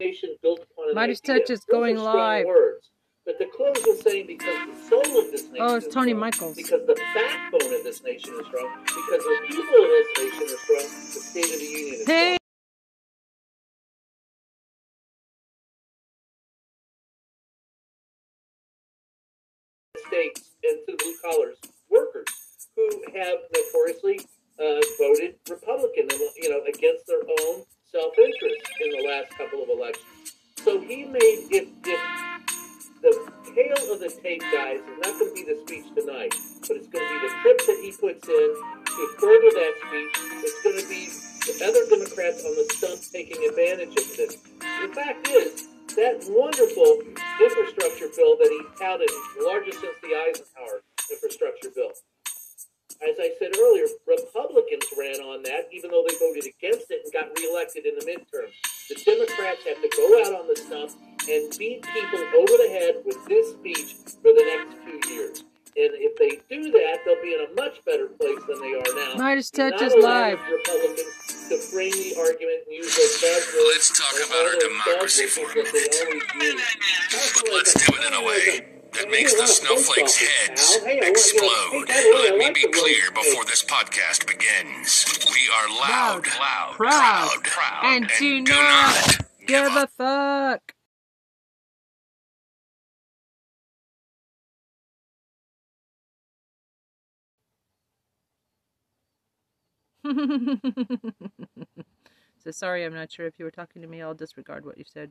Meidas. Touch is going live. Words. But the close was saying because the soul of this nation Oh, it's Tony strong, Michaels. Because the backbone of this nation is strong. Because the people of this nation are strong. The State of the Union is Hey. strong. States and to the blue collars workers who have notoriously uh, voted Republican, you know, against their own self-interest in the last couple of elections. So he made if if the tail of the tape, guys, is not going to be the speech tonight, but it's going to be the trip that he puts in to further that speech. It's going to be the other Democrats on the stump taking advantage of this. The fact is, that wonderful infrastructure bill that he touted, largest since the Eisenhower infrastructure bill. As I said earlier, Republicans ran on that, even though they voted against it and got reelected in the midterms. The Democrats have to go out on the stump and beat people over the head with this speech for the next two years. And if they do that, they'll be in a much better place than they are now. Meidas Do Touch is live. Republicans to frame the argument and use those buzzwords. Let's talk about our democracy for a minute. But let's do it in a way that makes the snowflakes' heads Hey, I want- you know, explode. hey, by the way, I Let me be clear before this podcast begins. We are loud, loud, proud, proud, proud, and do do not not Give a fuck. so sorry, I'm not sure if you were talking to me. I'll disregard what you said.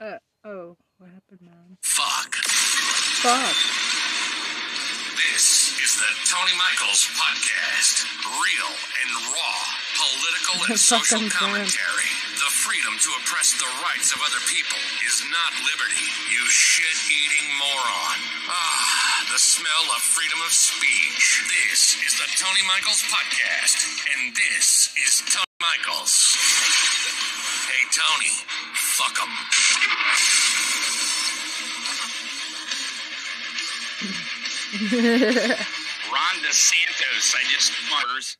Uh oh, what happened, Mom? fuck. Fuck. This is the Tony Michaels podcast. Real and raw political and social commentary. The freedom to oppress the rights of other people is not liberty, you shit-eating moron. Ah, the smell of freedom of speech. This is the Tony Michaels podcast, and this is Tony Michaels. Hey, Tony, fuck 'em. Ron DeSantos, I just mutters,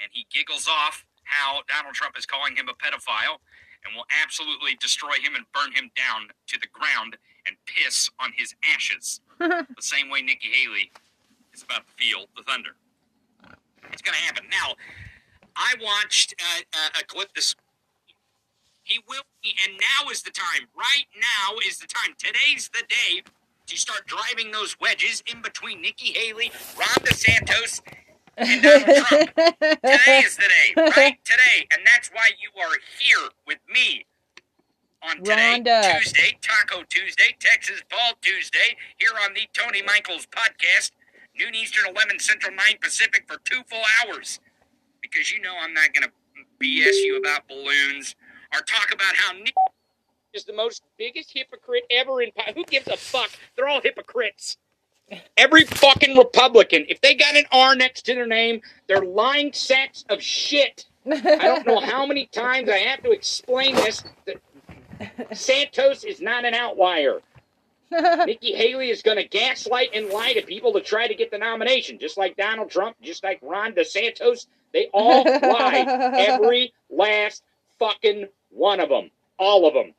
and he giggles off how Donald Trump is calling him a pedophile and will absolutely destroy him and burn him down to the ground and piss on his ashes. the same way Nikki Haley is about to feel the thunder. It's going to happen. Now, I watched uh, uh, a clip this. He will, be, and now is the time. Right now is the time. Today's the day to start driving those wedges in between Nikki Haley, Ron DeSantos, and Donald Trump. Today is the day, right? Today. And that's why you are here with me on today, Rhonda. Tuesday, Taco Tuesday, Texas Paul Tuesday, here on the Tony Michaels podcast, noon Eastern, 11 Central, 9 Pacific for two full hours. Because you know I'm not going to BS you about balloons or talk about how Nick is the most biggest hypocrite ever in. po- Who gives a fuck? They're all hypocrites. Every fucking Republican, if they got an R next to their name, they're lying sacks of shit. I don't know how many times I have to explain this. That Santos is not an outlier. Nikki Haley is going to gaslight and lie to people to try to get the nomination, just like Donald Trump, just like Ron DeSantos. They all lie. Every last fucking one of them. All of them.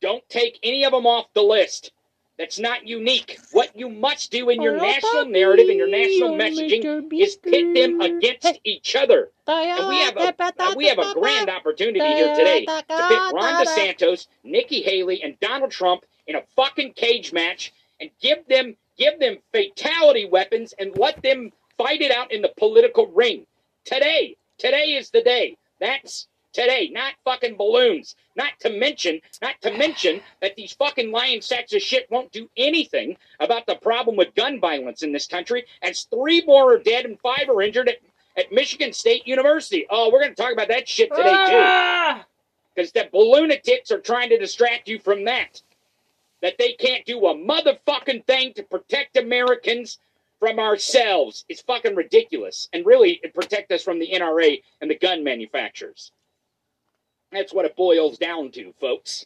Don't take any of them off the list. That's not unique. What you must do in your national papi, narrative and your national messaging is pit them against each other. And we have a uh, we have a grand opportunity here today to pit Ron DeSantos, Nikki Haley, and Donald Trump in a fucking cage match and give them give them fatality weapons, and let them fight it out in the political ring. Today, today is the day. That's today, not fucking balloons. Not to mention, not to mention that these fucking lying sacks of shit won't do anything about the problem with gun violence in this country, as three more are dead and five are injured at, at Michigan State University. Oh, we're going to talk about that shit today, too Ah! because the balloonatics are trying to distract you from that. That they can't do a motherfucking thing to protect Americans from ourselves. It's fucking ridiculous. And really, it protect us from the NRA and the gun manufacturers. That's what it boils down to, folks.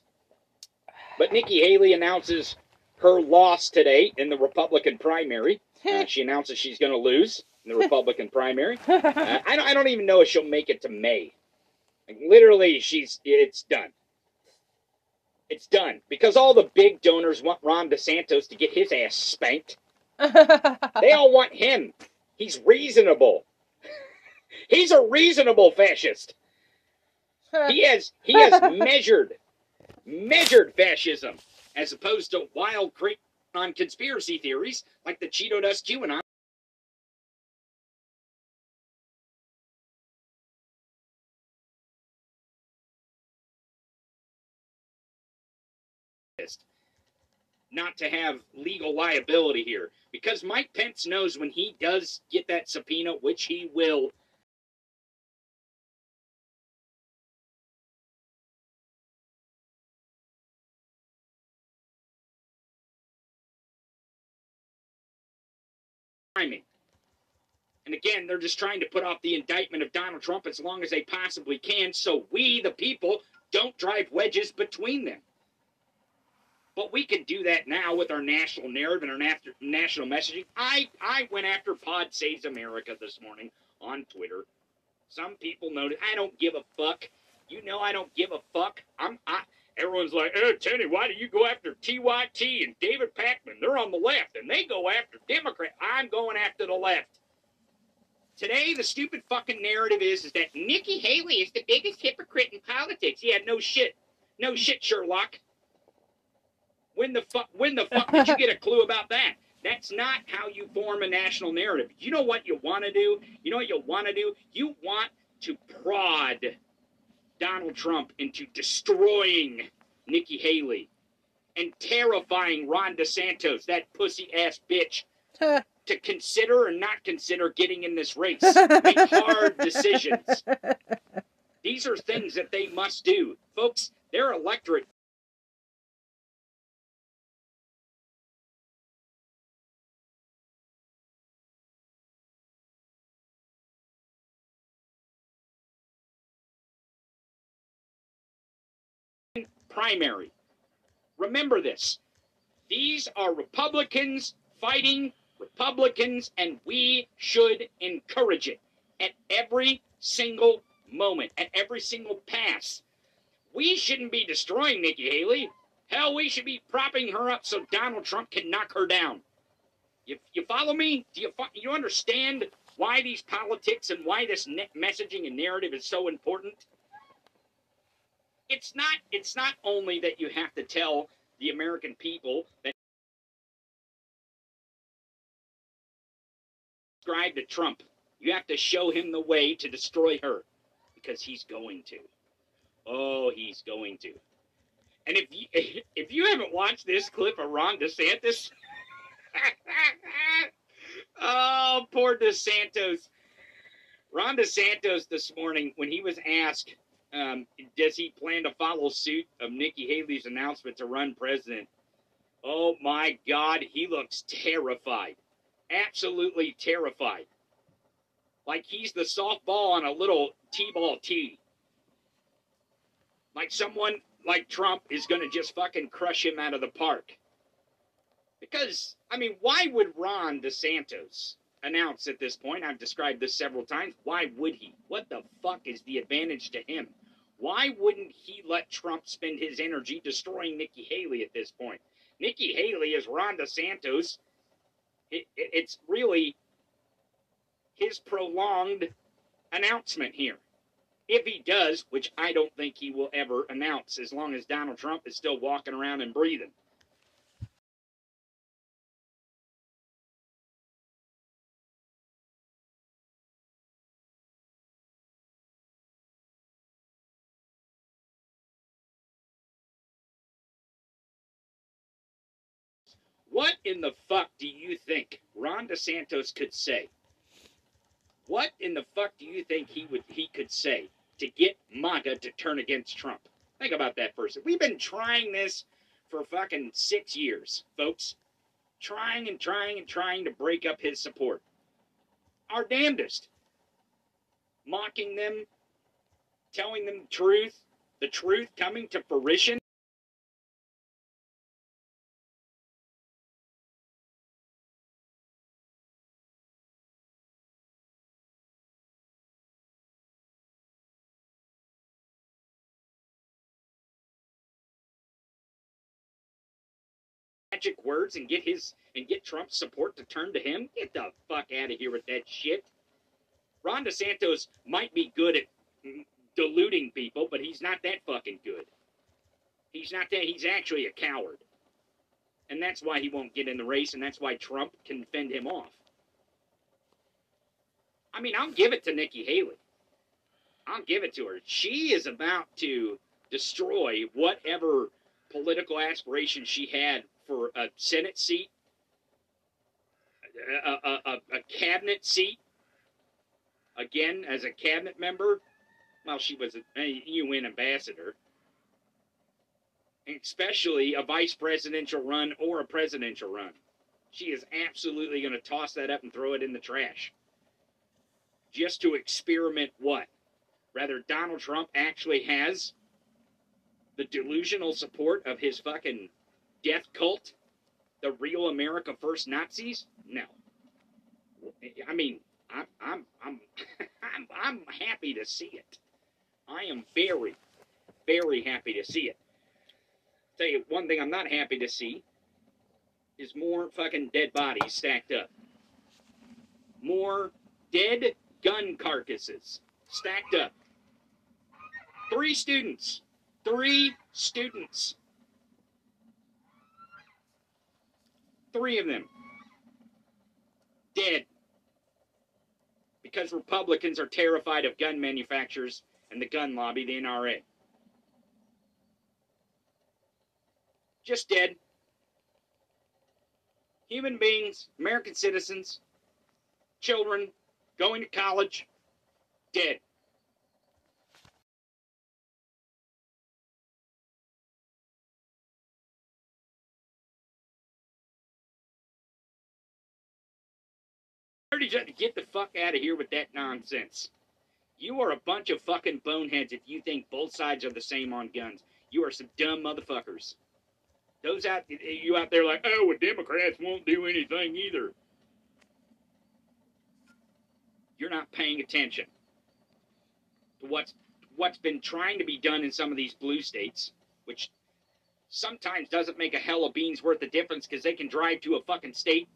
But Nikki Haley announces her loss today in the Republican primary. Uh, she announces she's going to lose in the Republican primary. Uh, I, don't, I don't even know if she'll make it to May. Like literally, she's it's done. It's done because all the big donors want Ron DeSantis to get his ass spanked. They all want him. He's reasonable. He's a reasonable fascist. He has he has measured measured fascism as opposed to wild creep on conspiracy theories like the Cheeto Dust QAnon. Not to have legal liability here because Mike Pence knows when he does get that subpoena, which he will. Timing. And again, they're just trying to put off the indictment of Donald Trump as long as they possibly can so we, the people, don't drive wedges between them. But we can do that now with our national narrative and our nat- national messaging. I, I went after Pod Saves America this morning on Twitter. Some people noted I don't give a fuck. You know I don't give a fuck. I'm I everyone's like, oh Tony, why do you go after TYT and David Pakman? They're on the left and they go after Democrat. I'm going after the left. Today the stupid fucking narrative is is that Nikki Haley is the biggest hypocrite in politics. Yeah, no shit. No shit, Sherlock. When the fuck when the fuck did you get a clue about that? That's not how you form a national narrative. You know what you want to do? You know what you want to do? You want to prod Donald Trump into destroying Nikki Haley and terrifying Ron DeSantis, that pussy ass bitch, to consider or not consider getting in this race. Make hard decisions. These are things that they must do. Folks, their electorate primary. Remember this. These are Republicans fighting Republicans, and we should encourage it at every single moment, at every single pass. We shouldn't be destroying Nikki Haley. Hell, we should be propping her up so Donald Trump can knock her down. You, you follow me? Do you, you understand why these politics and why this messaging and narrative is so important? It's not it's not only that you have to tell the American people that subscribe to Trump. You have to show him the way to destroy her because he's going to. Oh, he's going to. And if you if you haven't watched this clip of Ron DeSantis, oh, poor DeSantis. Ron DeSantis this morning, when he was asked um, does he plan to follow suit of Nikki Haley's announcement to run president? Oh my God, he looks terrified. Absolutely terrified. Like he's the softball on a little T ball tee. Like someone like Trump is going to just fucking crush him out of the park. Because, I mean, why would Ron DeSantis announce at this point? I've described this several times. Why would he? What the fuck is the advantage to him? Why wouldn't he let Trump spend his energy destroying Nikki Haley at this point? Nikki Haley is Ron DeSantis. It, it, it's really his prolonged announcement here. If he does, which I don't think he will ever announce as long as Donald Trump is still walking around and breathing. What in the fuck do you think Ron DeSantis could say? What in the fuck do you think he would he could say to get MAGA to turn against Trump? Think about that second. We've been trying this for fucking six years, folks. Trying and trying and trying to break up his support. Our damnedest. Mocking them, telling them the truth, the truth coming to fruition. Magic words and get his and get Trump's support to turn to him? Get the fuck out of here with that shit. Ron DeSantis might be good at deluding people, but he's not that fucking good. He's not that. He's actually a coward, and that's why he won't get in the race, and that's why Trump can fend him off. I mean, I'll give it to Nikki Haley. I'll give it to her. She is about to destroy whatever political aspiration she had for a Senate seat, a, a, a, a cabinet seat, again as a cabinet member. Well, she was a UN ambassador, especially a vice presidential run or a presidential run. She is absolutely going to toss that up and throw it in the trash. Just to experiment what? Rather, Donald Trump actually has the delusional support of his fucking death cult, the real America First Nazis? No. I mean, I'm I'm I'm I'm, happy to see it. I am very, very happy to see it. Tell you one thing I'm not happy to see is more fucking dead bodies stacked up. More dead gun carcasses stacked up. Three students. Three students. Three of them dead because Republicans are terrified of gun manufacturers and the gun lobby, the NRA. Just dead. Human beings, American citizens, children, going to college, dead. Get the fuck out of here with that nonsense. You are a bunch of fucking boneheads if you think both sides are the same on guns. You are some dumb motherfuckers. Those out you out there like, oh, well, Democrats won't do anything either. You're not paying attention to what's what's been trying to be done in some of these blue states, which sometimes doesn't make a hell of beans worth of difference because they can drive to a fucking state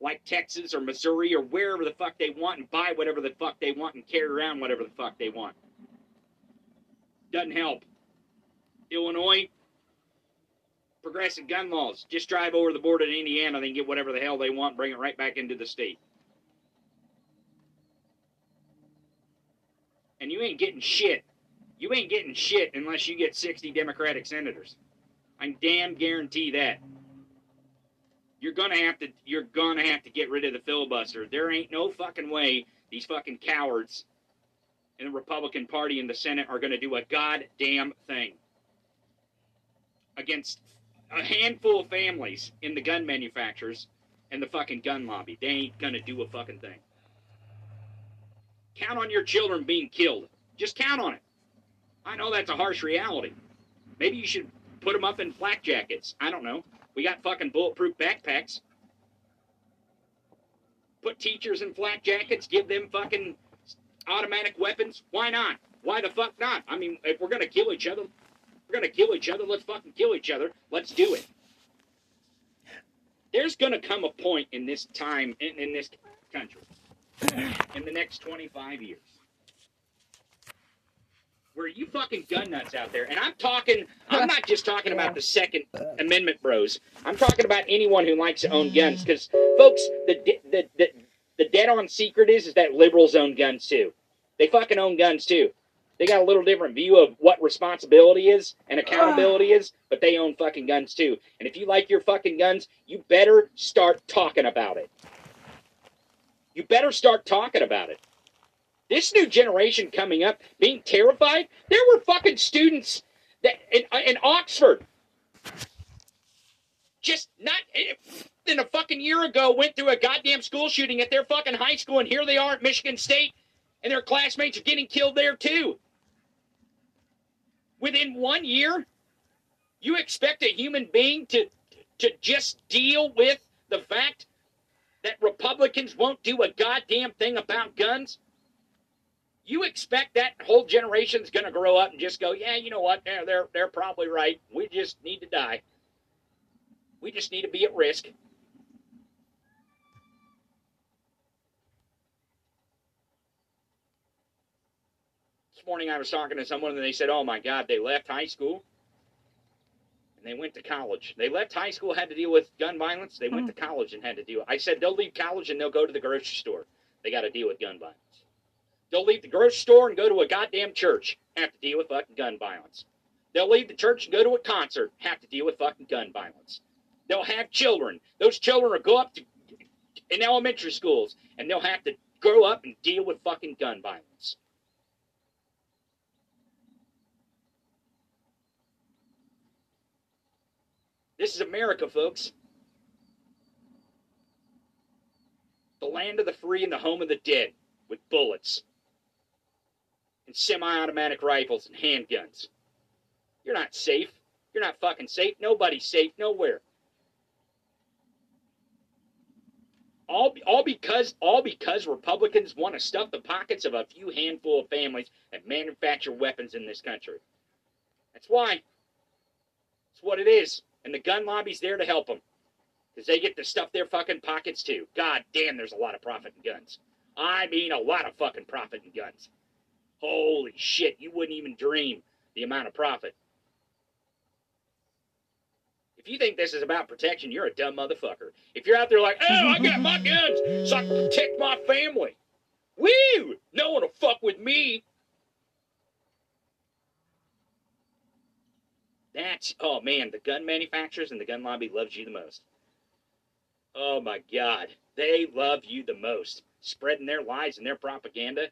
like Texas or Missouri or wherever the fuck they want and buy whatever the fuck they want and carry around whatever the fuck they want. Doesn't help. Illinois, progressive gun laws. Just drive over the border to Indiana, then get whatever the hell they want, bring it right back into the state. And you ain't getting shit. You ain't getting shit unless you get 60 Democratic senators. I can damn guarantee that you're gonna have to you're gonna have to get rid of the filibuster. There ain't no fucking way these fucking cowards in the Republican Party in the Senate are gonna do a goddamn thing against a handful of families in the gun manufacturers and the fucking gun lobby. They ain't gonna do a fucking thing. Count on your children being killed. Just count on it. I know that's a harsh reality. Maybe you should put them up in flak jackets. I don't know. We got fucking bulletproof backpacks. Put teachers in flak jackets, give them fucking automatic weapons. Why not? Why the fuck not? I mean, if we're gonna kill each other, we're gonna kill each other. Let's fucking kill each other. Let's do it. There's gonna come a point in this time in, in this country in the next 25 years where you fucking gun nuts out there, and I'm talking, I'm not just talking about the Second Amendment bros. I'm talking about anyone who likes to own guns, because folks, the the the the dead on secret is is that liberals own guns too. They fucking own guns too. They got a little different view of what responsibility is and accountability is, but they own fucking guns too. And if you like your fucking guns, you better start talking about it. You better start talking about it. This new generation coming up being terrified, there were fucking students that in, uh, in Oxford just not eh, in a fucking year ago went through a goddamn school shooting at their fucking high school, and here they are at Michigan State, and their classmates are getting killed there too. Within one year, you expect a human being to to just deal with the fact that Republicans won't do a goddamn thing about guns? You expect that whole generation's going to grow up and just go, yeah, you know what? They're, they're, they're probably right. We just need to die. We just need to be at risk. This morning I was talking to someone and they said, oh my God, they left high school and they went to college. They left high school, had to deal with gun violence. They went hmm. to college and had to deal. I said they'll leave college and they'll go to the grocery store. They got to deal with gun violence. They'll leave the grocery store and go to a goddamn church. Have to deal with fucking gun violence. They'll leave the church and go to a concert. Have to deal with fucking gun violence. They'll have children. Those children will go up to in elementary schools and they'll have to grow up and deal with fucking gun violence. This is America, folks. The land of the free and the home of the dead with bullets and semi automatic rifles and handguns. You're not safe. You're not fucking safe. Nobody's safe nowhere. All, all because all because Republicans want to stuff the pockets of a few handful of families that manufacture weapons in this country. That's why. It's what it is. And the gun lobby's there to help them. Because they get to stuff their fucking pockets too. God damn, there's a lot of profit in guns. I mean, a lot of fucking profit in guns. Holy shit, you wouldn't even dream the amount of profit. If you think this is about protection, you're a dumb motherfucker. If you're out there like, oh, I got my guns so I can protect my family. Woo! No one will fuck with me. That's oh man, the gun manufacturers and the gun lobby loves you the most. Oh my god, they love you the most, spreading their lies and their propaganda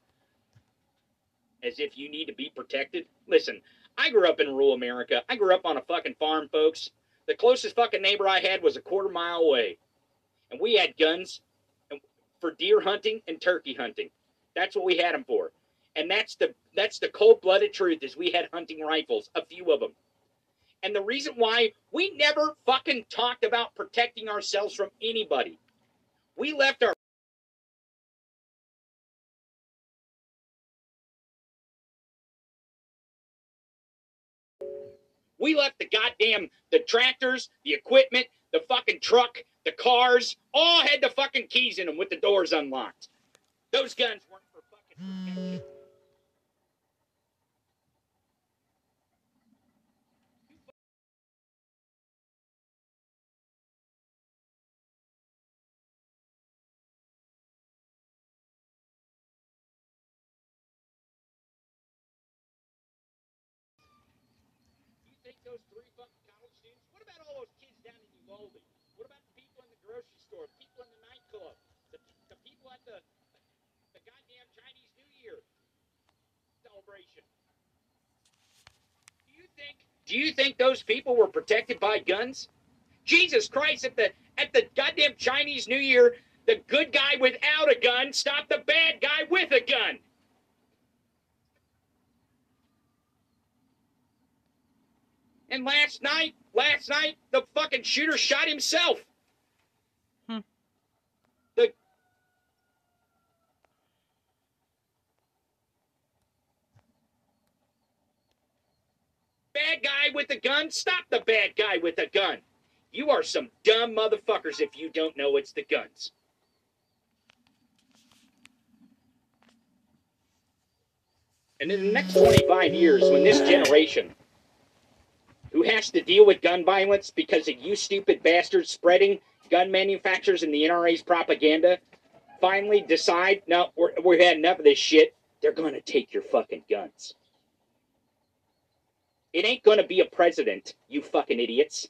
as if you need to be protected. Listen, I grew up in rural America. I grew up on a fucking farm, folks. The closest fucking neighbor I had was a quarter mile away, and we had guns for deer hunting and turkey hunting. That's what we had them for, and that's the that's the cold blooded truth. Is we had hunting rifles, a few of them. And the reason why we never fucking talked about protecting ourselves from anybody. We left our We left the goddamn the tractors, the equipment, the fucking truck, the cars, all had the fucking keys in them with the doors unlocked. Those guns weren't for fucking protection. Those three fucking college students? What about all those kids down in Uvalde? What about the people in the grocery store, the people in the nightclub, the, the people at the the goddamn Chinese New Year celebration? Do you think? Do you think those people were protected by guns? Jesus Christ! At the at the goddamn Chinese New Year, the good guy without a gun stopped the bad guy with a gun. And last night, last night, the fucking shooter shot himself. Hmm. The bad guy with the gun, stop the bad guy with the gun. You are some dumb motherfuckers if you don't know it's the guns. And in the next 25 years, when this generation who has to deal with gun violence because of you stupid bastards spreading gun manufacturers and the NRA's propaganda finally decide, no, we're, we've had enough of this shit, they're going to take your fucking guns. It ain't going to be a president, you fucking idiots.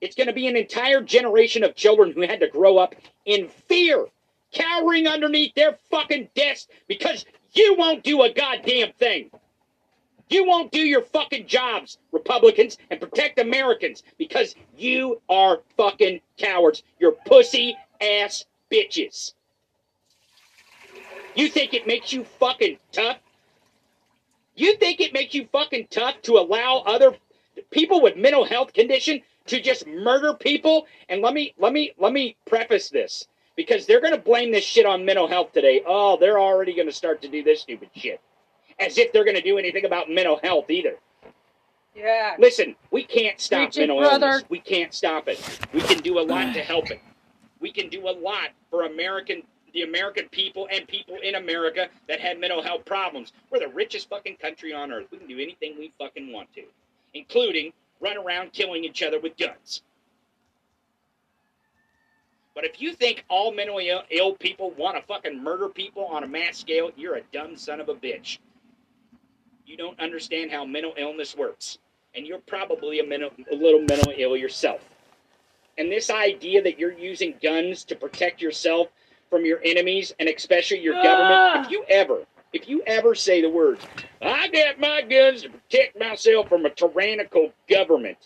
It's going to be an entire generation of children who had to grow up in fear, cowering underneath their fucking desks because you won't do a goddamn thing. You won't do your fucking jobs, Republicans, and protect Americans because you are fucking cowards. You're pussy ass bitches. You think it makes you fucking tough? You think it makes you fucking tough to allow other people with mental health condition to just murder people? And let me let me let me preface this because they're going to blame this shit on mental health today. Oh, they're already going to start to do this stupid shit. As if they're going to do anything about mental health either. Yeah. Listen, we can't stop Preach it, mental brother. illness. We can't stop it. We can do a lot to help it. We can do a lot for American the American people and people in America that have mental health problems. We're the richest fucking country on earth. We can do anything we fucking want to, including run around killing each other with guns. But if you think all mentally ill, ill people want to fucking murder people on a mass scale, you're a dumb son of a bitch. You don't understand how mental illness works. And you're probably a, mental, a little mentally ill yourself. And this idea that you're using guns to protect yourself from your enemies and especially your government, if ah! you ever, if you ever say the words, I got my guns to protect myself from a tyrannical government,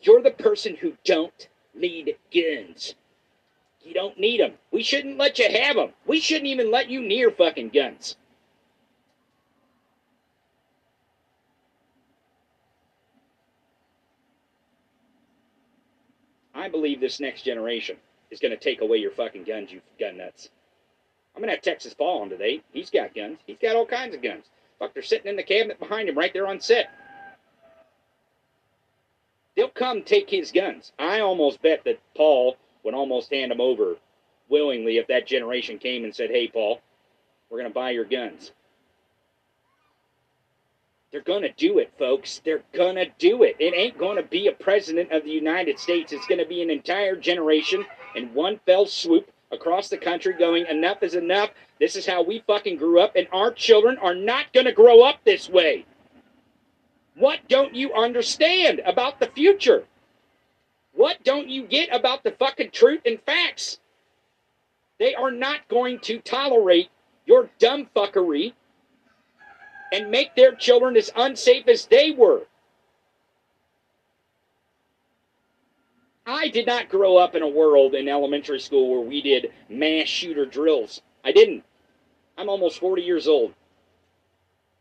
you're the person who don't need guns. You don't need them. We shouldn't let you have them. We shouldn't even let you near fucking guns. I believe this next generation is going to take away your fucking guns, you gun nuts. I'm going to have Texas Paul on today. He's got guns. He's got all kinds of guns. Fuck, they're sitting in the cabinet behind him right there on set. They'll come take his guns. I almost bet that Paul would almost hand them over willingly if that generation came and said, hey, Paul, we're going to buy your guns. They're going to do it, folks. They're going to do it. It ain't going to be a president of the United States. It's going to be an entire generation in one fell swoop across the country going, enough is enough. This is how we fucking grew up, and our children are not going to grow up this way. What don't you understand about the future? What don't you get about the fucking truth and facts? They are not going to tolerate your dumb fuckery and make their children as unsafe as they were. I did not grow up in a world in elementary school where we did mass shooter drills. I didn't. I'm almost 40 years old.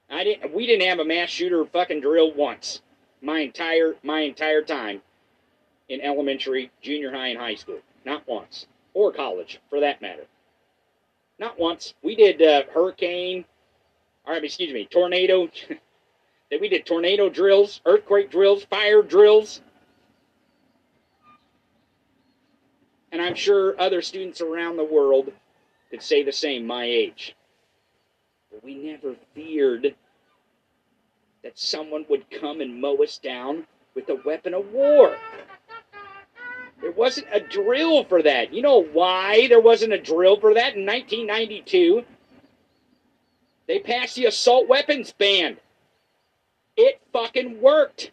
I didn't we didn't have a mass shooter fucking drill once. My entire my entire time in elementary, junior high and high school. Not once. Or college for that matter. Not once. We did uh, hurricane or excuse me, tornado that we did tornado drills, earthquake drills, fire drills. And I'm sure other students around the world could say the same, my age. But we never feared that someone would come and mow us down with a weapon of war. There wasn't a drill for that. You know why there wasn't a drill for that in 1992? They passed the assault weapons ban. It fucking worked.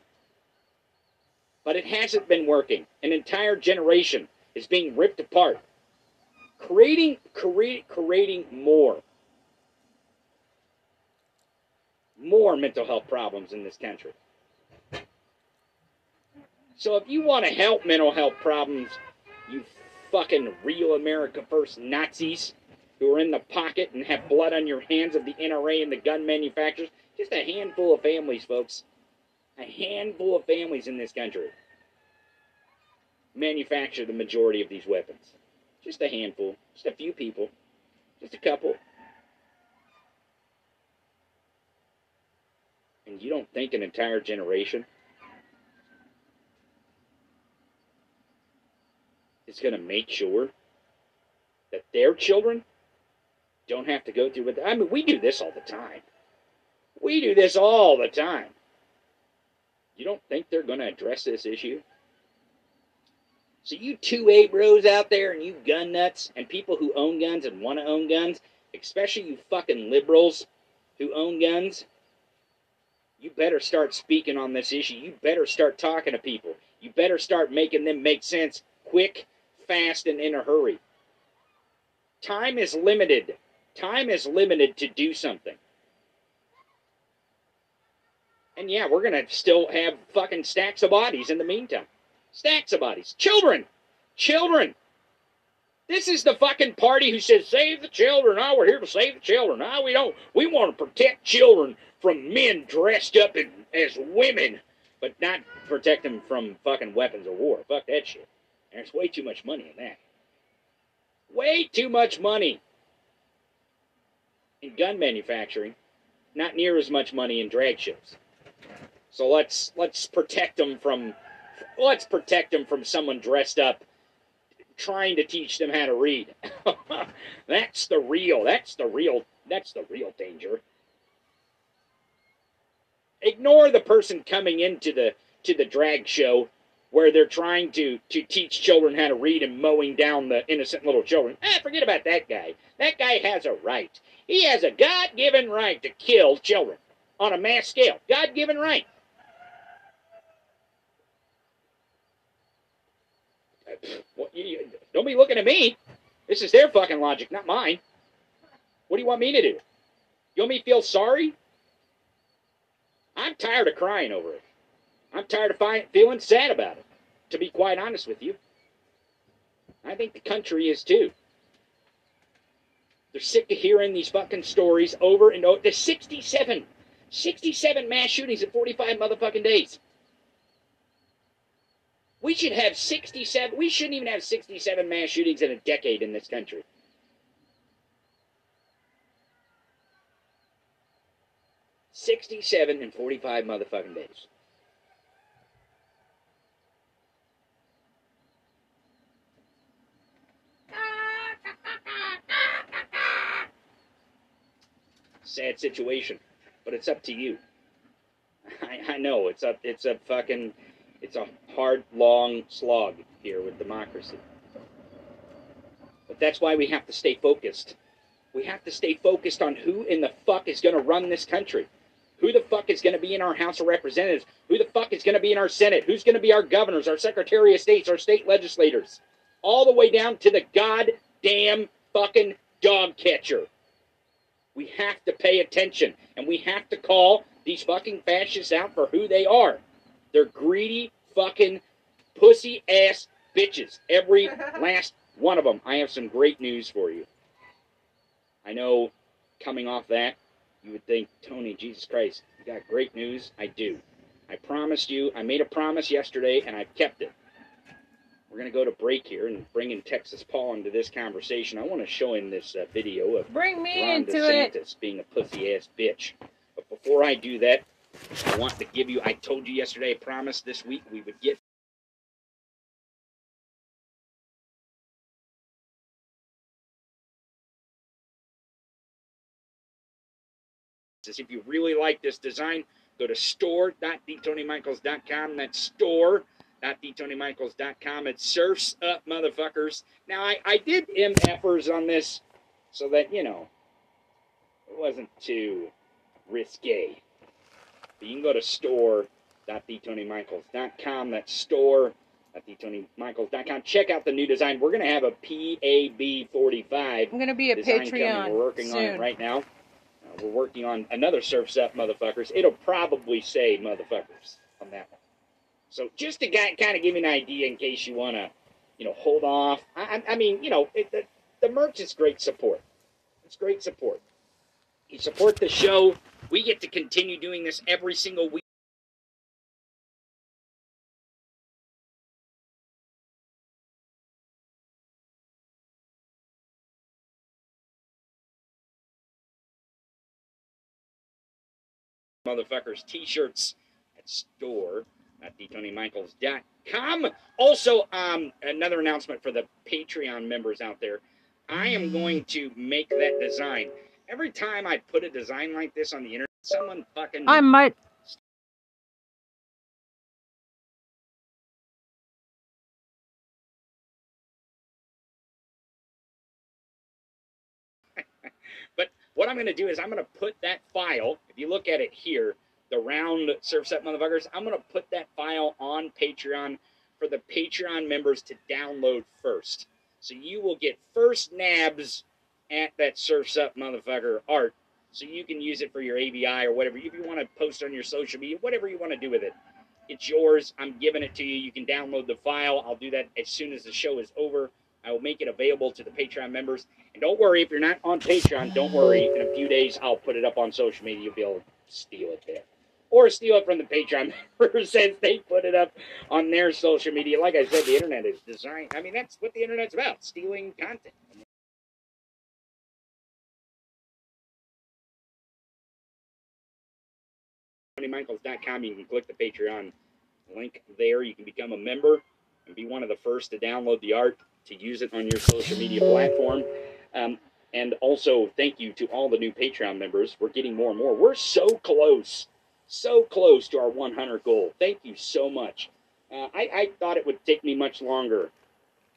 But it hasn't been working. An entire generation is being ripped apart. Creating, create, creating more. More mental health problems in this country. So if you want to help mental health problems, you fucking real America First Nazis who are in the pocket and have blood on your hands of the NRA and the gun manufacturers, just a handful of families, folks. A handful of families in this country manufacture the majority of these weapons. Just a handful, just a few people, just a couple. And you don't think an entire generation is going to make sure that their children don't have to go through what I mean, we do this all the time. We do this all the time. You don't think they're going to address this issue? So you two A bros out there and you gun nuts and people who own guns and want to own guns, especially you fucking liberals who own guns, You better start speaking on this issue. You better start talking to people. You better start making them make sense quick, fast, and in a hurry. Time is limited. Time is limited to do something. And yeah, we're to still have fucking stacks of bodies in the meantime. Stacks of bodies. Children! Children! This is the fucking party who says, save the children. Oh, we're here to save the children. No, we don't. We want to protect children from men dressed up in, as women, but not protect them from fucking weapons of war. Fuck that shit. There's way too much money in that. Way too much money in gun manufacturing. Not near as much money in drag shows. So let's let's protect them from let's protect them from someone dressed up trying to teach them how to read. that's the real that's the real that's the real danger. Ignore the person coming into the to the drag show where they're trying to to teach children how to read and mowing down the innocent little children. Ah, forget about that guy. That guy has a right. He has a God-given right to kill children on a mass scale. God-given right. Don't be looking at me. This is their fucking logic, not mine. What do you want me to do? You want me to feel sorry? I'm tired of crying over it. I'm tired of find, feeling sad about it, to be quite honest with you. I think the country is too. They're sick of hearing these fucking stories over and over. There's 67, 67 mass shootings in 45 motherfucking days. We should have 67, we shouldn't even have 67 mass shootings in a decade in this country. Sixty-seven and forty-five motherfucking days. Sad situation, but it's up to you. I, I know it's a it's a fucking it's a hard long slog here with democracy. But that's why we have to stay focused. We have to stay focused on who in the fuck is going to run this country. Who the fuck is going to be in our House of Representatives? Who the fuck is going to be in our Senate? Who's going to be our governors, our Secretary of States, our state legislators? All the way down to the goddamn fucking dog catcher. We have to pay attention and we have to call these fucking fascists out for who they are. They're greedy fucking pussy ass bitches. Every last one of them. I have some great news for you. I know coming off that, you would think, Tony, Jesus Christ, you got great news. I do. I promised you, I made a promise yesterday and I've kept it. We're going to go to break here and bring in Texas Paul into this conversation. I want to show him this uh, video of Bring me Ron into DeSantis it. being a pussy ass bitch. But before I do that, I want to give you, I told you yesterday, I promised this week we would get. If you really like this design, go to store.theTonyMichaels.com. That's store.theTonyMichaels.com. It surfs up motherfuckers. Now, I, I did MFers on this so that, you know, it wasn't too risque. But you can go to store.theTonyMichaels.com. That's store.theTonyMichaels.com. Check out the new design. We're going to have a PAB 45 I'm gonna be a design coming. Patreon We're working on it right now. Uh, we're working on another Surf's Up motherfuckers. It'll probably say motherfuckers on that one. So just to kind of give you an idea in case you want to, you know, hold off. I, I mean, you know, it, the, the merch is great support. It's great support. You support the show. We get to continue doing this every single week. motherfuckers t-shirts at store at thetonymichaels.com also um, another announcement for the patreon members out there i am going to make that design every time i put a design like this on the internet someone fucking I might. But what I'm going to do is I'm going to put that file, if you look at it here, the round surfs up motherfuckers. I'm gonna put that file on Patreon for the Patreon members to download first. So you will get first nabs at that surfs up motherfucker art. So you can use it for your ABI or whatever. If you want to post on your social media, whatever you want to do with it. It's yours. I'm giving it to you. You can download the file. I'll do that as soon as the show is over. I will make it available to the Patreon members. And don't worry, if you're not on Patreon, don't worry. In a few days, I'll put it up on social media. You'll be able to steal it there. Or steal it from the Patreon members since they put it up on their social media. Like I said, the internet is designed. I mean, that's what the internet's about stealing content. TonyMichaels.com. You can click the Patreon link there. You can become a member and be one of the first to download the art to use it on your social media platform. Um, and also, thank you to all the new Patreon members. We're getting more and more. We're so close, so close to our 100 goal. Thank you so much. Uh, I, I thought it would take me much longer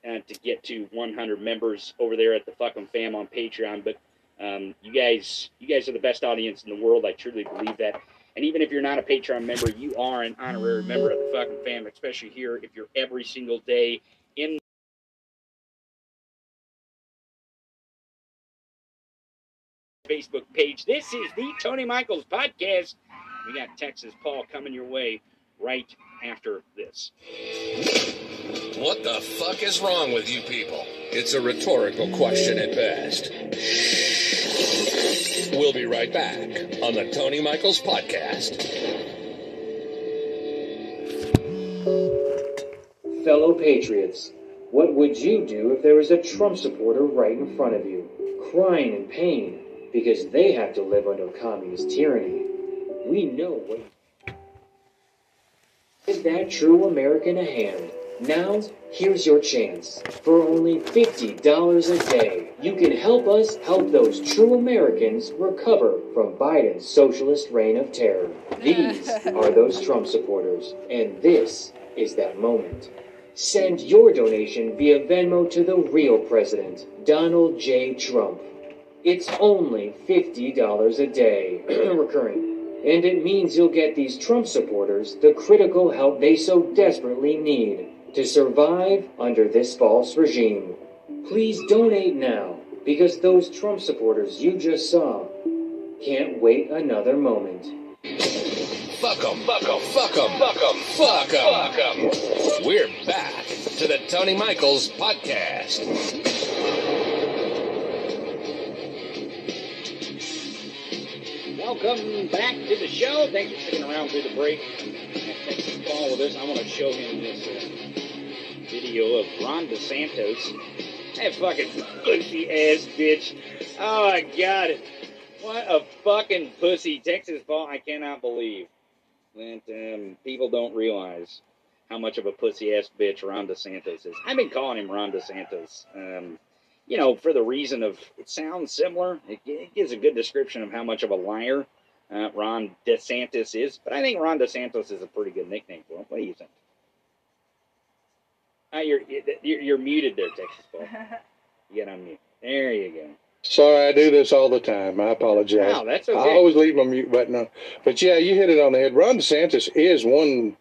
uh, to get to 100 members over there at the fucking fam on Patreon, but um, you guys, you guys are the best audience in the world. I truly believe that. And even if you're not a Patreon member, you are an honorary member of the fucking fam, especially here if you're every single day in Facebook page. This is the Tony Michaels podcast. We got Texas Paul coming your way right after this. What the fuck is wrong with you people? It's a rhetorical question at best. We'll be right back on the Tony Michaels Podcast. Fellow patriots, what would you do if there was a Trump supporter right in front of you, crying in pain because they have to live under communist tyranny? We know what. Is that true American a hand? Now, here's your chance. For only $50 a day, you can help us help those true Americans recover from Biden's socialist reign of terror. These are those Trump supporters, and this is that moment. Send your donation via Venmo to the real president, Donald J. Trump. It's only $50 a day, recurring. And it means you'll get these Trump supporters the critical help they so desperately need to survive under this false regime. Please donate now, because those Trump supporters you just saw can't wait another moment. Fuck 'em, fuck 'em, fuck 'em, fuck 'em, fuck 'em, fuck 'em. We're back to the Tony Michaels Podcast. Welcome back to the show. Thanks for sticking around through the break. Texas Paul with us. I want to show him this uh, video of Ron DeSantos. That fucking pussy ass bitch. Oh my god. What a fucking pussy. Texas Paul, I cannot believe that um, people don't realize how much of a pussy ass bitch Ron DeSantos is. I've been calling him Ron DeSantos. Um, you know, for the reason of it sounds similar. It, it gives a good description of how much of a liar uh, Ron DeSantis is. But I think Ron DeSantis is a pretty good nickname for him. What do you think? Uh, you're, you're you're muted there, Texas Paul. You get on mute. There you go. Sorry, I do this all the time. I apologize. Wow, that's okay. I always leave my mute button on. But yeah, you hit it on the head. Ron DeSantis is one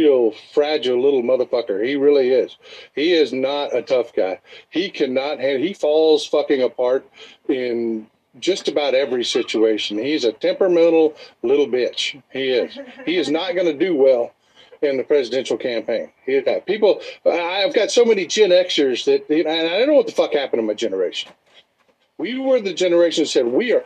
real fragile little motherfucker. He really is. He is not a tough guy. He cannot handle. He falls fucking apart in just about every situation. He's a temperamental little bitch. He is. He is not going to do well in the presidential campaign. He is. People, I've got so many Gen Xers that, and I don't know what the fuck happened to my generation. We were the generation that said we are,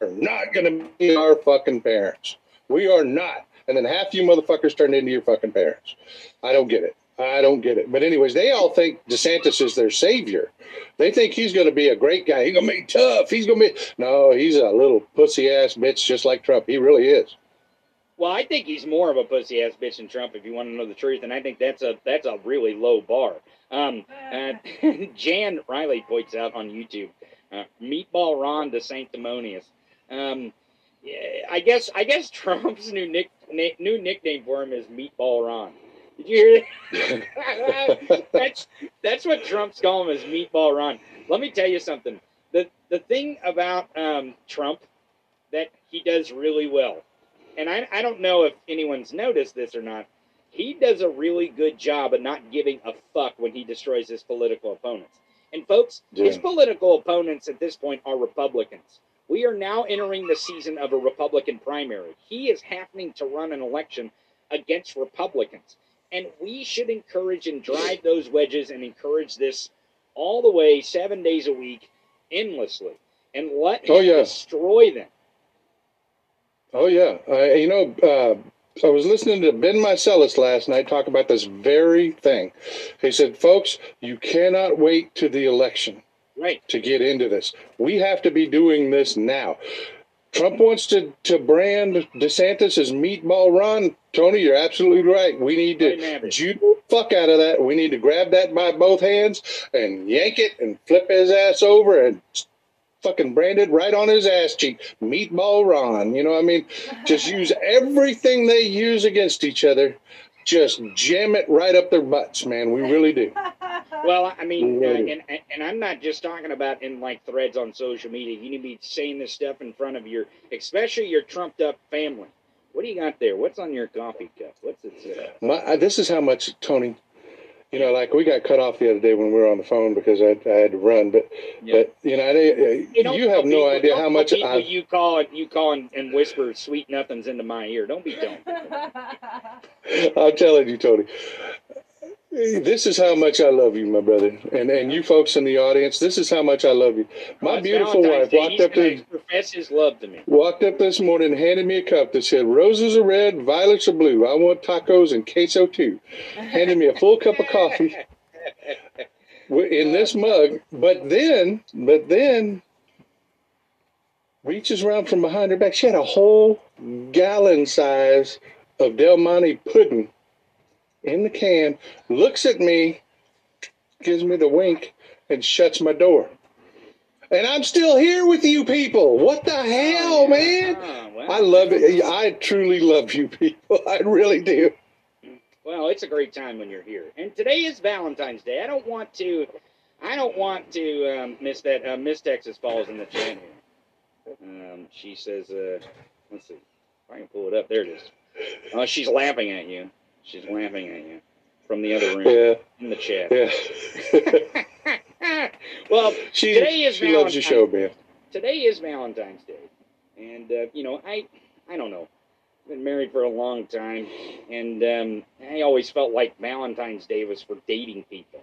are not going to be our fucking parents. We are not. And then half you motherfuckers turned into your fucking parents. I don't get it. I don't get it. But anyways, they all think DeSantis is their savior. They think he's going to be a great guy. He's going to be tough. He's going to be no. He's a little pussy ass bitch, just like Trump. He really is. Well, I think he's more of a pussy ass bitch than Trump, if you want to know the truth, and I think that's a that's a really low bar. Um, uh, Jan Riley points out on YouTube, uh, Meatball Ron DeSanctimonious. Um, I guess I guess Trump's new nick, ni- new nickname for him is Meatball Ron. Did you hear that? that's that's what Trump's calling him is Meatball Ron. Let me tell you something. The the thing about um, Trump that he does really well and I, I don't know if anyone's noticed this or not. He does a really good job of not giving a fuck when he destroys his political opponents. And folks, his political opponents at this point are Republicans. We are now entering the season of a Republican primary. He is happening to run an election against Republicans. And we should encourage and drive those wedges and encourage this all the way, seven days a week, endlessly. And let him Oh, yeah. destroy them. Oh yeah, uh, you know, uh, I was listening to Ben Meiselas last night talk about this very thing. He said, "Folks, you cannot wait to the election Right. to get into this. We have to be doing this now." Trump wants to, to brand DeSantis as meatball Ron. Tony, you're absolutely right. We need to juke the fuck out of that. We need to grab that by both hands and yank it and flip his ass over and fucking branded right on his ass cheek. Meatball Ron. You know what I mean? Just use everything they use against each other. Just jam it right up their butts, man. We really do. Well, I mean, uh, and and I'm not just talking about in like threads on social media. You need to be saying this stuff in front of your, especially your trumped up family. What do you got there? What's on your coffee cup? What's it say? My, I- this is how much Tony. You know, like we got cut off the other day when we were on the phone because I, I had to run. But, Yeah. but you know, I, Hey, don't you tell have no people- idea how much people I. you call it. You call and, and whisper sweet nothings into my ear. Don't be dumb. I'm telling you, Tony. This is how much I love you, my brother, and and you folks in the audience. This is how much I love you. My Well, beautiful Valentine's wife walked up to profess his love to me. walked up this morning and handed me a cup that said roses are red, violets are blue. I want tacos and queso too. Handed me a full cup of coffee in this mug. But then, but then reaches around from behind her back. She had a whole gallon size of Del Monte pudding in the can, looks at me, gives me the wink, and shuts my door. And I'm still here with you people. What the hell, man? Oh, well, I love it. I truly love you people. I really do. Well, it's a great time when you're here. And today is Valentine's Day. I don't want to, I don't want to um, miss that. Uh, Miss Texas Falls in the chat here. Um, she says, uh, let's see, if I can pull it up. There it is. Oh, she's laughing at you. She's laughing at you from the other room Yeah, in the chat. yeah. well, she Today is she loves your show, man. today is Valentine's Day, and uh, you know, I I don't know. I've been married for a long time, and um, I always felt like Valentine's Day was for dating people,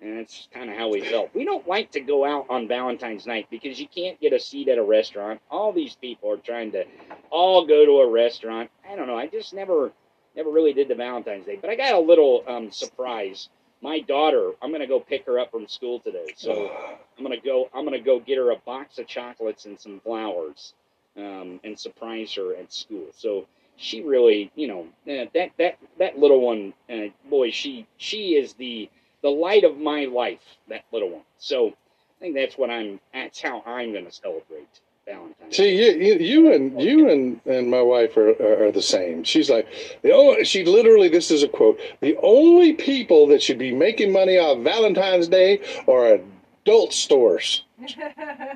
and that's kind of how we felt. We don't like to go out on Valentine's night because you can't get a seat at a restaurant. All these people are trying to all go to a restaurant. I don't know. I just never never really did the Valentine's Day, but I got a little um, surprise. My daughter, I'm gonna go pick her up from school today, so. I'm gonna go. I'm gonna go get her a box of chocolates and some flowers, um, and surprise her at school. So she really, you know, uh, that that that little one, uh, boy, she she is the the light of my life. That little one. So I think that's what I'm. That's how I'm gonna celebrate Valentine's. See, you, you, you and you and, and my wife are, are, are the same. She's like the only. She literally, this is a quote: "The only people that should be making money off Valentine's Day are adult stores."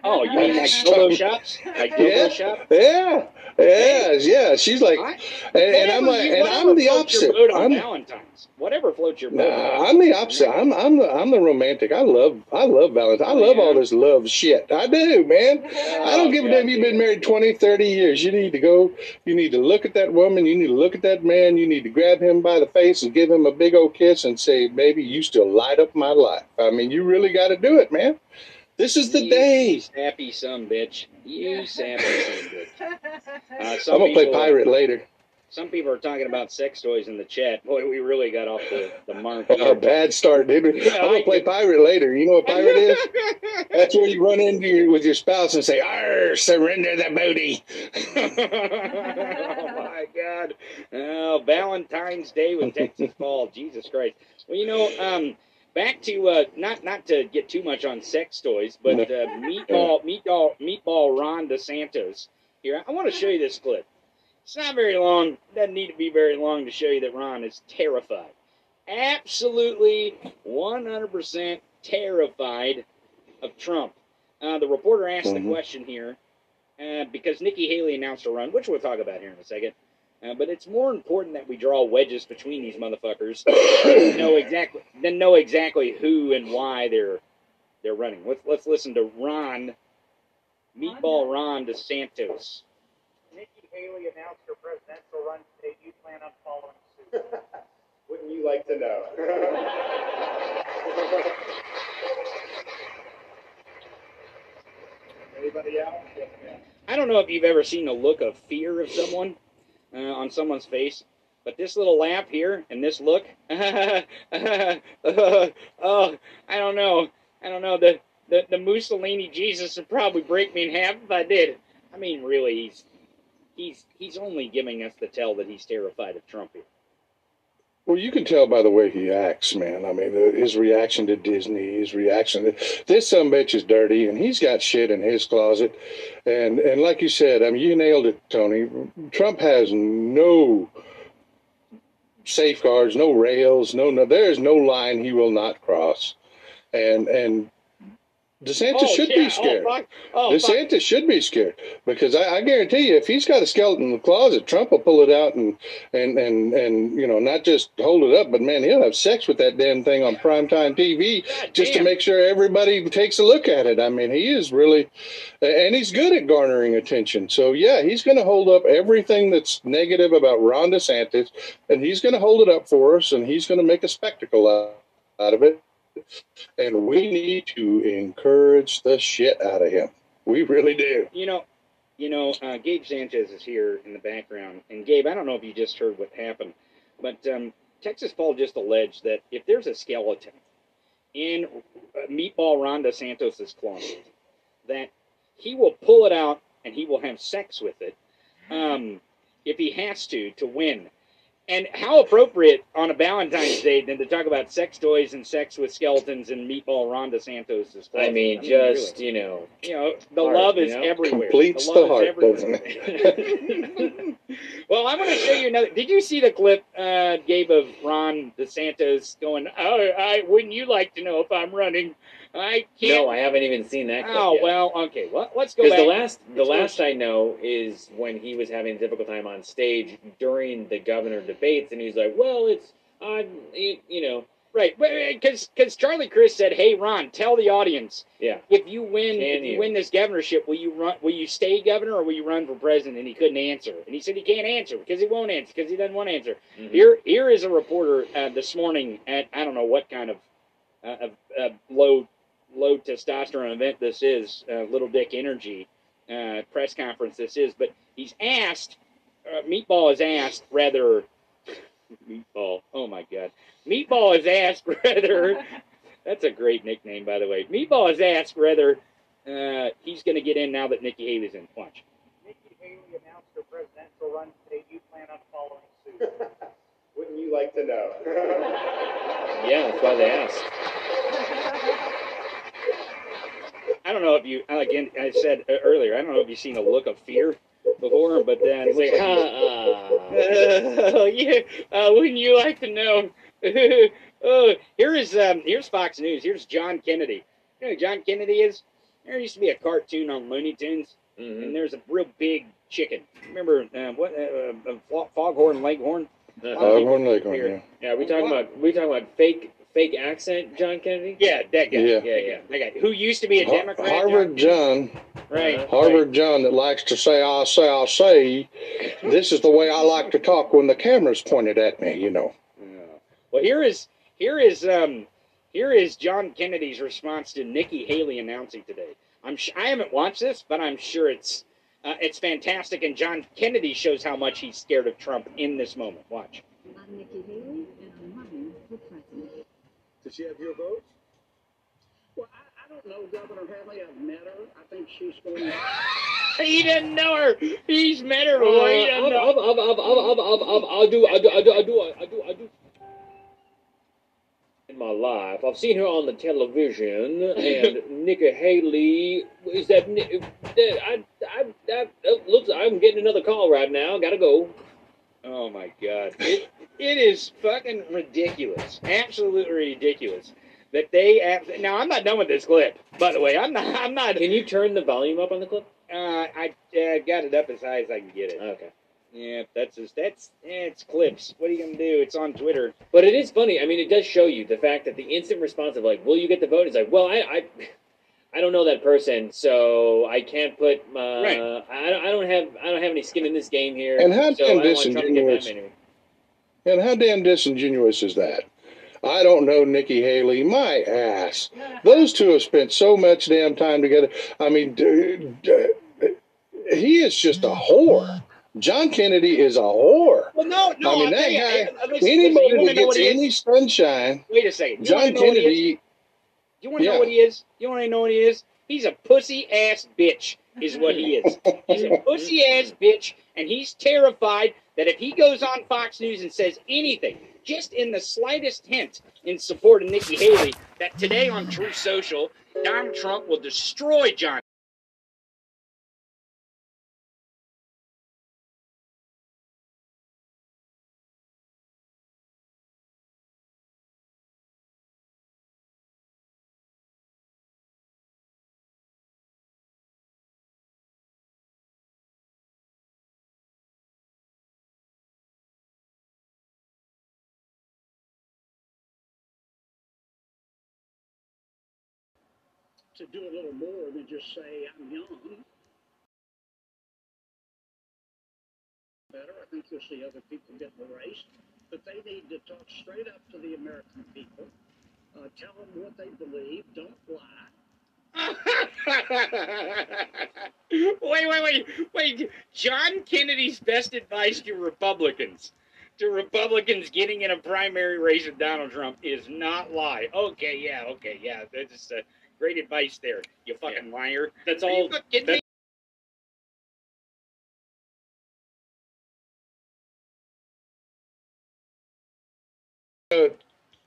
Oh, you mean like dildo shops? Like dildo Yeah. shop? Yeah, yeah, yeah. She's like, I- and, and I'm like, you- and I'm the opposite. I'm, Valentine's. Whatever floats your boat. Nah, I'm the opposite. I'm I'm the I'm the romantic. I love I love Valentine. I oh, love all this love shit. I do, man. I don't oh, give a Oh, damn. You've been married 20, 30 years. You need to go. You need to look at that woman. You need to look at that man. You need to grab him by the face and give him a big old kiss and say, "Baby, you still light up my life." I mean, you really got to do it, man. This is the You day. sappy some bitch. You sappy son bitch. Uh, some I'm gonna play people- pirate later. Some people are talking about sex toys in the chat. Boy, we really got off the, the mark. A bad start, didn't we? I'm gonna play pirate later. You know what pirate is? That's where you run into your, with your spouse and say, "Arr, surrender the booty." oh my God! Oh, Valentine's Day with Texas Paul. Jesus Christ! Well, you know, um, back to uh, not not to get too much on sex toys, but uh, meatball meatball meatball Ron DeSantos. Here, I want to show you this clip. It's not very long. Doesn't need to be very long to show you that Ron is terrified. Absolutely 100% terrified of Trump. Uh, the reporter asked Mhm. the question here uh, because Nikki Haley announced a run, which we'll talk about here in a second. Uh, but it's more important that we draw wedges between these motherfuckers than know exactly than know exactly who and why they're they're running. Let's let's listen to Ron, Meatball Ron DeSantos. Nikki Haley announced her presidential run today. You plan on following suit. Wouldn't you like to know? Anybody else? Yes. I don't know if you've ever seen a look of fear of someone uh, on someone's face, but this little lamp here and this look, oh, I don't know. I don't know. The, the, the Mussolini Jesus would probably break me in half if I did. I mean, really, he's he's he's only giving us the tell that he's terrified of Trump here. Well, you can tell by the way he acts, man. I mean, his reaction to Disney, his reaction to this some bitch is dirty, and he's got shit in his closet. And and like you said, I mean, you nailed it, Tony. Trump has no safeguards, no rails, no no. There's no line he will not cross. And and DeSantis Oh, should yeah. be scared. Oh, fuck. Oh, fuck. DeSantis should be scared because I, I guarantee you, if he's got a skeleton in the closet, Trump will pull it out and and and and you know not just hold it up, but man, he'll have sex with that damn thing on primetime TV God just damn. to make sure everybody takes a look at it. I mean, he is really, and he's good at garnering attention. So yeah, he's going to hold up everything that's negative about Ron DeSantis, and he's going to hold it up for us, and he's going to make a spectacle out, out of it. And we need to encourage the shit out of him. We really do. You know, you know, uh, Gabe Sanchez is here in the background, and Gabe, I don't know if you just heard what happened, but um, Texas Paul just alleged that if there's a skeleton in uh, Meatball Ron DeSantos's closet, that he will pull it out and he will have sex with it, um, if he has to to win. And how appropriate on a Valentine's Day than to talk about sex toys and sex with skeletons and Meatball Ron DeSantos's closet. I mean, really. just you know, You know, the Heart, love you is know? everywhere. Completes the, the heart, everywhere. doesn't it? well, I'm going to show you another. Did you see the clip, uh, Gabe, of Ron DeSantos going, "Oh, I wouldn't you like to know if I'm running? I can't." no, I haven't even seen that. clip oh yet. well, okay. Well, let's go Because the last, the It's last. I know is when he was having a difficult time on stage during the governor debates, and he's like, "Well, it's, I'm, you you know, right, because because Charlie Crist said, "Hey, Ron, tell the audience yeah, if you win Can if you, you? win this governorship, will you run? Will you stay governor or will you run for president?" And he couldn't answer, and he said he can't answer because he won't answer because he doesn't want to answer. Mhm. Here, here is a reporter uh, this morning at I don't know what kind of uh, of, uh, low low testosterone event this is, uh, Little Dick Energy uh, press conference this is, but he's asked, uh, Meatball is asked rather, Meatball, oh my God, Meatball is asked rather, that's a great nickname by the way. Meatball is asked rather uh, he's going to get in now that Nikki Haley's in. Watch. Nikki Haley announced her presidential run today. You plan on following suit. Wouldn't you like to know? yeah, that's why they asked." I don't know if you again. I said uh, earlier. I don't know if you've seen a look of fear before, but then He's like, looks "Ha, oh yeah. Uh, wouldn't you like to know? oh, here is um, here's Fox News. Here's John Kennedy. You know who John Kennedy is? There used to be a cartoon on Looney Tunes, uh, mhm." and there's a real big chicken. Remember uh, what? Uh, uh, Foghorn Leghorn. Foghorn Leghorn, yeah. Yeah, we talking about we talking about fake fake accent, John Kennedy. Yeah, that guy. Yeah. yeah, yeah. That guy who used to be a Har- Democrat. Harvard John, Right. Uh-huh. Harvard John that likes to say, I'll say, I'll say. This is the way I like to talk when the camera's pointed at me, you know. Yeah. Well, here is here is um here is John Kennedy's response to Nikki Haley announcing today. I'm sh- I haven't watched this, but I'm sure it's uh, it's fantastic, and John Kennedy shows how much he's scared of Trump in this moment. Watch. I'm Nikki Haley, and I'm running for president. Does she have your vote? Well, I, I don't know Governor Haley. I've met her. I think she's going to. He didn't know her. He's met her Uh, before. He doesn't I'll, know. I'll, I'll, I'll, I'll, I'll, I'll, I'll do, I'll do, I'll do, I'll do, I'll do, I'll do. In my life, I've seen her on the television, and Nikki Haley is that. Ni- that- I, I, I, uh, looks, I'm getting another call right now. Gotta go. Oh my god. It, it is fucking ridiculous. Absolutely ridiculous. That they ab- now I'm not done with this clip. By the way, I'm not I'm not Can you turn the volume up on the clip? uh I uh, got it up as high as I can get it. Okay. Yeah, that's just, that's eh, it's clips. What are you gonna do? It's on Twitter. But it is funny. I mean, it does show you the fact that the instant response of like, "Will you get the vote?" is like, "Well, I, I, I don't know that person, so I can't put. my. Right. I, don't- I don't have. I don't have any skin in this game here. And how so I don't want Trump to get that disingenuous- And how damn disingenuous is that? I don't know Nikki Haley. My ass. Those two have spent so much damn time together. I mean, dude, uh, he is just a whore. John Kennedy is a whore. Well, no, no. I mean, I'll that tell guy- hey, listen, listen, Anybody you that gets any sunshine, Wait a second. You John wanna know what he is? Kennedy. You want to Yeah. know what he is? You want to know what he is? He's a pussy ass bitch, is what he is. He's a pussy ass bitch, and he's terrified that if he goes on Fox News and says anything, just in the slightest hint in support of Nikki Haley, that today on Truth Social, Donald Trump will destroy John. To do a little more than just say, I'm young. Better, I think you'll see other people get in the race, but they need to talk straight up to the American people, uh, tell them what they believe, don't lie. wait, wait, wait, wait. John Kennedy's best advice to Republicans, to Republicans getting in a primary race with Donald Trump, is not lie. Okay, yeah, okay, yeah. That's uh, great advice there. You fucking liar. That's Are all. you fucking kidding me? Uh,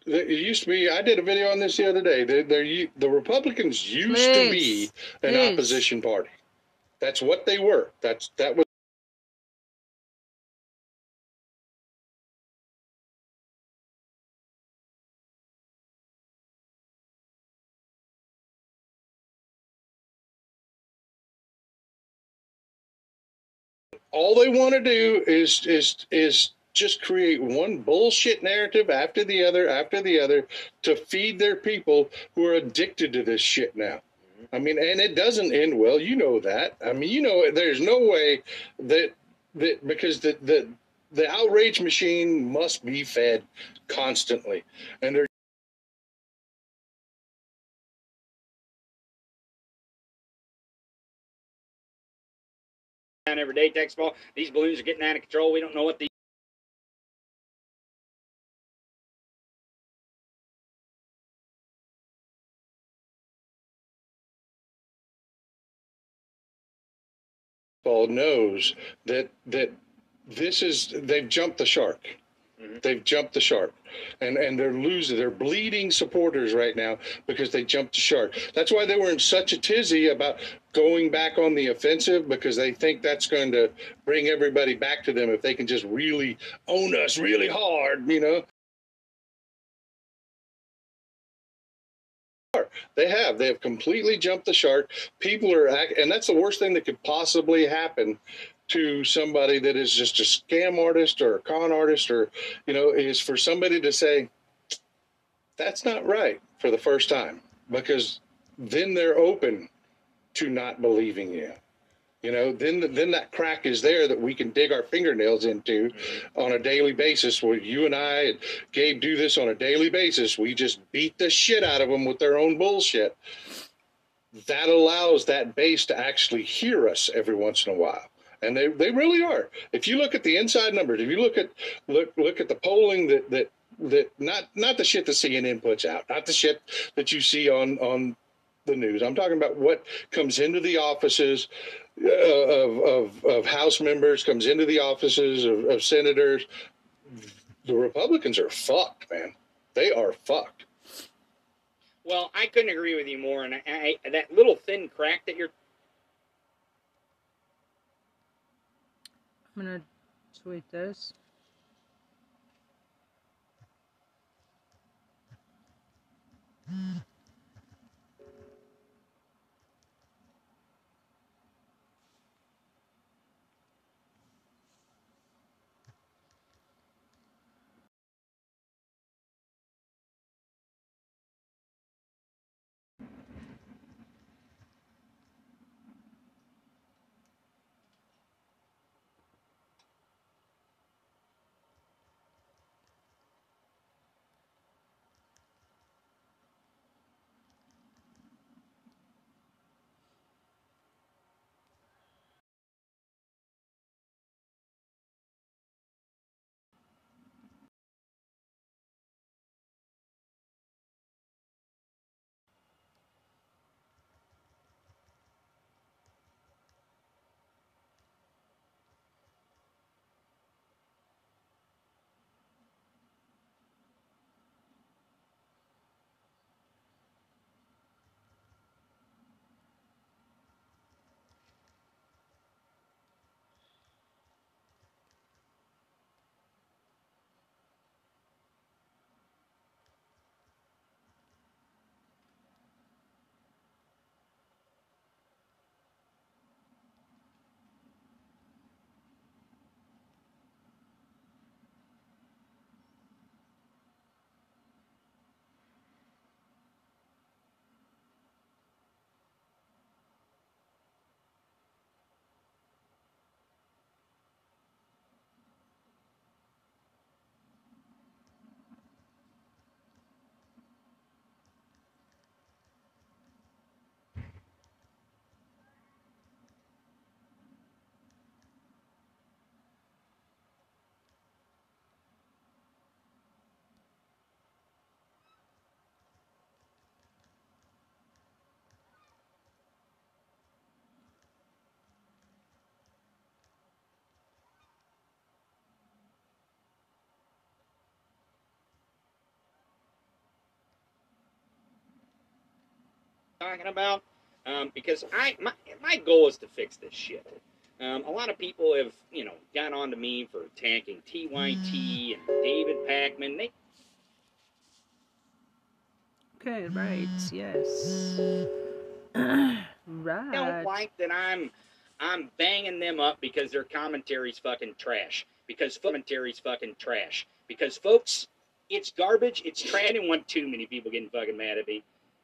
it used to be. I did a video on this the other day. They're, they're, the Republicans used to be an Please. opposition party. That's what they were. That's that was. All they want to do is is is just create one bullshit narrative after the other after the other to feed their people who are addicted to this shit now. I mean, and it doesn't end well. You know that. I mean, you know, there's no way that that because the the the outrage machine must be fed constantly, and they're every day, text ball. These balloons are getting out of control. We don't know what these. knows that that this is they've jumped the shark. Mm-hmm. They've jumped the shark, and and they're losing. They're bleeding supporters right now because they jumped the shark. That's why they were in such a tizzy about going back on the offensive because they think that's going to bring everybody back to them if they can just really own us really hard, you know. They have. They have completely jumped the shark. People are, act, and that's the worst thing that could possibly happen to somebody that is just a scam artist or a con artist, or you know, is for somebody to say that's not right for the first time because then they're open to not believing you. You know, then then that crack is there that we can dig our fingernails into mm-hmm. on a daily basis. Where you and I and Gabe do this on a daily basis, we just beat the shit out of them with their own bullshit. That allows that base to actually hear us every once in a while, and they they really are. If you look at the inside numbers, if you look at look look at the polling that that that not not the shit that CNN puts out, not the shit that you see on on the news. I'm talking about what comes into the offices uh, of, of, of House members, comes into the offices of, of senators. The Republicans are fucked, man. They are fucked. Well, I couldn't agree with you more. And I, I, that little thin crack that you're I'm gonna tweet this. Hmm. Talking about um, because I my, my goal is to fix this shit. Um, a lot of people have you know got on to me for attacking TYT and David Pakman. They Okay, right. Yes. right. don't like that I'm I'm banging them up because their commentary's fucking trash. Because commentary's fucking trash. Because folks, it's garbage. It's trash. I didn't want too many people getting fucking mad at me,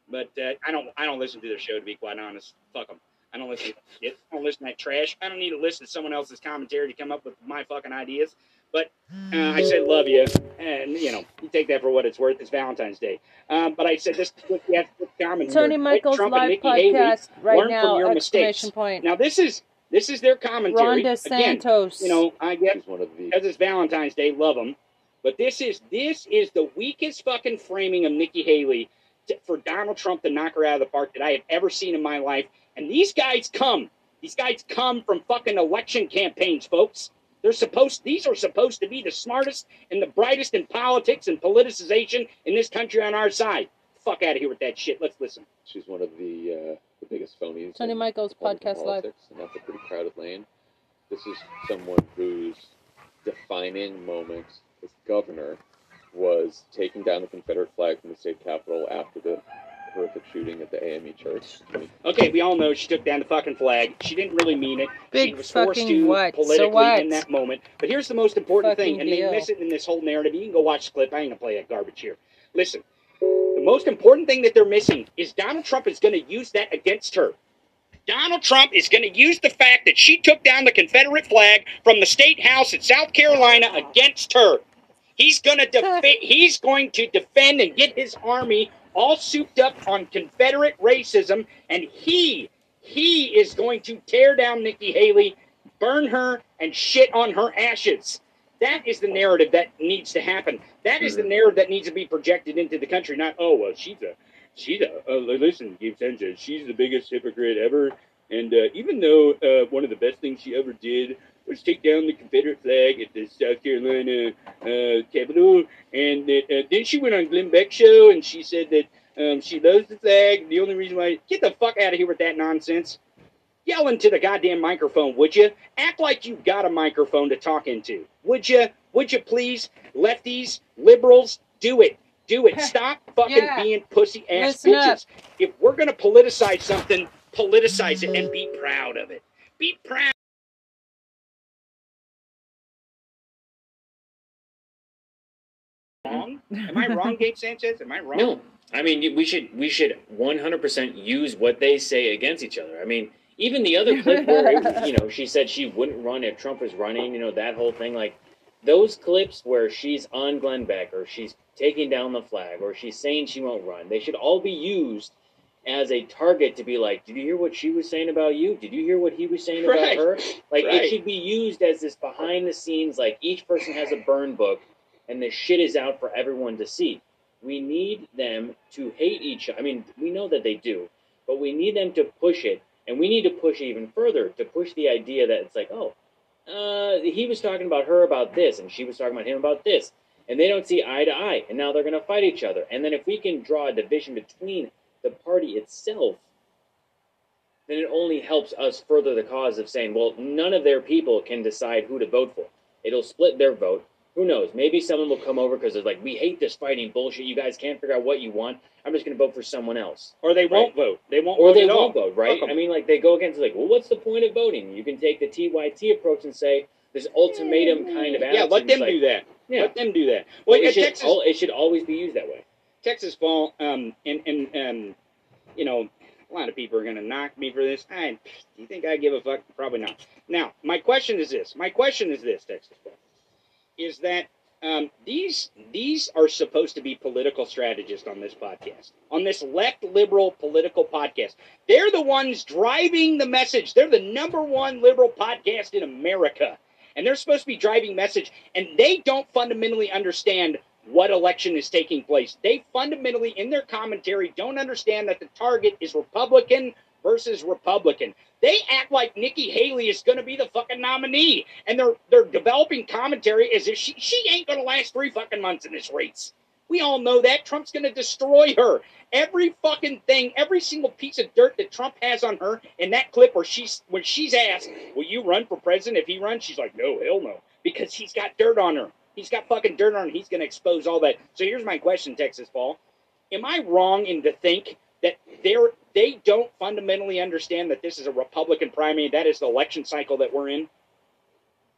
but uh, I don't. I don't listen to their show to be quite honest. Fuck them. I don't listen. To it. I don't listen to that trash. I don't need to listen to someone else's commentary to come up with my fucking ideas. But uh, I said love you, and you know you take that for what it's worth. It's Valentine's Day. Um, but I said this is what you have to commentary. Tony Michaels Trump and live Nikki Haley podcast right learn now! from your Exclamation mistakes. point. Now this is this is their commentary. Rhonda Again, Santos. you know, I guess She's one of because it's Valentine's Day, love them. But this is this is the weakest fucking framing of Nikki Haley to, for Donald Trump to knock her out of the park that I have ever seen in my life. And these guys come, these guys come from fucking election campaigns, folks. They're supposed these are supposed to be the smartest and the brightest in politics and politicization in this country on our side. Fuck out of here with that shit. Let's listen. she's one of the uh, the biggest phonies. Tony in Michaels podcast live. politics, and that's a pretty crowded lane. This is someone whose defining moment as governor was taking down the Confederate flag from the state capitol after the horrific shooting at the AME church. Okay, we all know she took down the fucking flag. She didn't really mean it. she Big was forced to what? So politically what? in that moment. But here's the most important Fucking thing, and deal. they miss it in this whole narrative. You can go watch the clip. I ain't gonna play that garbage here. Listen, the most important thing that they're missing is Donald Trump is going to use that against her. Donald Trump is going to use the fact that she took down the Confederate flag from the state house in South Carolina against her. He's going to defend. He's going to defend and get his army all souped up on Confederate racism, and he he is going to tear down Nikki Haley, burn her, and shit on her ashes. That is the narrative that needs to happen. That is the narrative that needs to be projected into the country. Not oh well, she's a she's a uh, listen, Gabe Sanchez. She's the biggest hypocrite ever. And uh, even though uh, one of the best things she ever did was take down the Confederate flag at the South Carolina uh, Capitol, and that, uh, then she went on Glenn Beck's show and she said that um, she loves the flag. The only reason why get the fuck out of here with that nonsense. Yell into the goddamn microphone, would you? Act like you got a microphone to talk into, would you? Would you please, lefties, liberals, do it. Do it. Stop fucking Yeah. being pussy ass Listen up. bitches. If we're gonna politicize something, politicize it and be proud of it. Be proud. Wrong? Am I wrong, Gabe Sanchez? Am I wrong? No, I mean we should we should 100% use what they say against each other. I mean, even the other clip where it, you know she said she wouldn't run if Trump was running, you know that whole thing. Like those clips where she's on Glenn Beck or she's taking down the flag or she's saying she won't run, they should all be used as a target to be like, did you hear what she was saying about you? Did you hear what he was saying about Right. her? Like Right. it should be used as this behind the scenes, like each person has a burn book and the shit is out for everyone to see. We need them to hate each other. I mean, we know that they do, but we need them to push it, and we need to push it even further to push the idea that it's like, oh, uh, he was talking about her about this, and she was talking about him about this, and they don't see eye to eye, and now they're going to fight each other. And then if we can draw a division between the party itself, then it only helps us further the cause of saying, well, none of their people can decide who to vote for. It'll split their vote. Who knows? Maybe someone will come over because they're like, we hate this fighting bullshit. You guys can't figure out what you want. I'm just going to vote for someone else. Or they won't vote. They won't Or vote they won't vote, right? I mean, like, they go against, like, well, what's the point of voting? You can take the TYT approach and say, this ultimatum kind of attitude. yeah, let them like, do that. Yeah. Let them do that. Well, it, should Texas, al- it should always be used that way. Texas Paul, um, and and um, you know, a lot of people are gonna knock me for this. I, do you think I give a fuck? Probably not. Now, my question is this. My question is this, Texas Paul, is that um, these these are supposed to be political strategists on this podcast, on this left liberal political podcast. They're the ones driving the message. They're the number one liberal podcast in America, and they're supposed to be driving message. And they don't fundamentally understand what election is taking place. They fundamentally, in their commentary, don't understand that the target is Republican versus Republican. They act like Nikki Haley is going to be the fucking nominee, and they're they're developing commentary as if she she ain't going to last three fucking months in this race. We all know that. Trump's going to destroy her. Every fucking thing, every single piece of dirt that Trump has on her in that clip where she's when she's asked, "Will you run for president if he runs?" She's like, "No, hell no," because he's got dirt on her. He's got fucking dirt on her. He's going to expose all that. So here's my question, Texas Paul. Am I wrong in to think that they're they don't fundamentally understand that this is a Republican primary, that is the election cycle that we're in?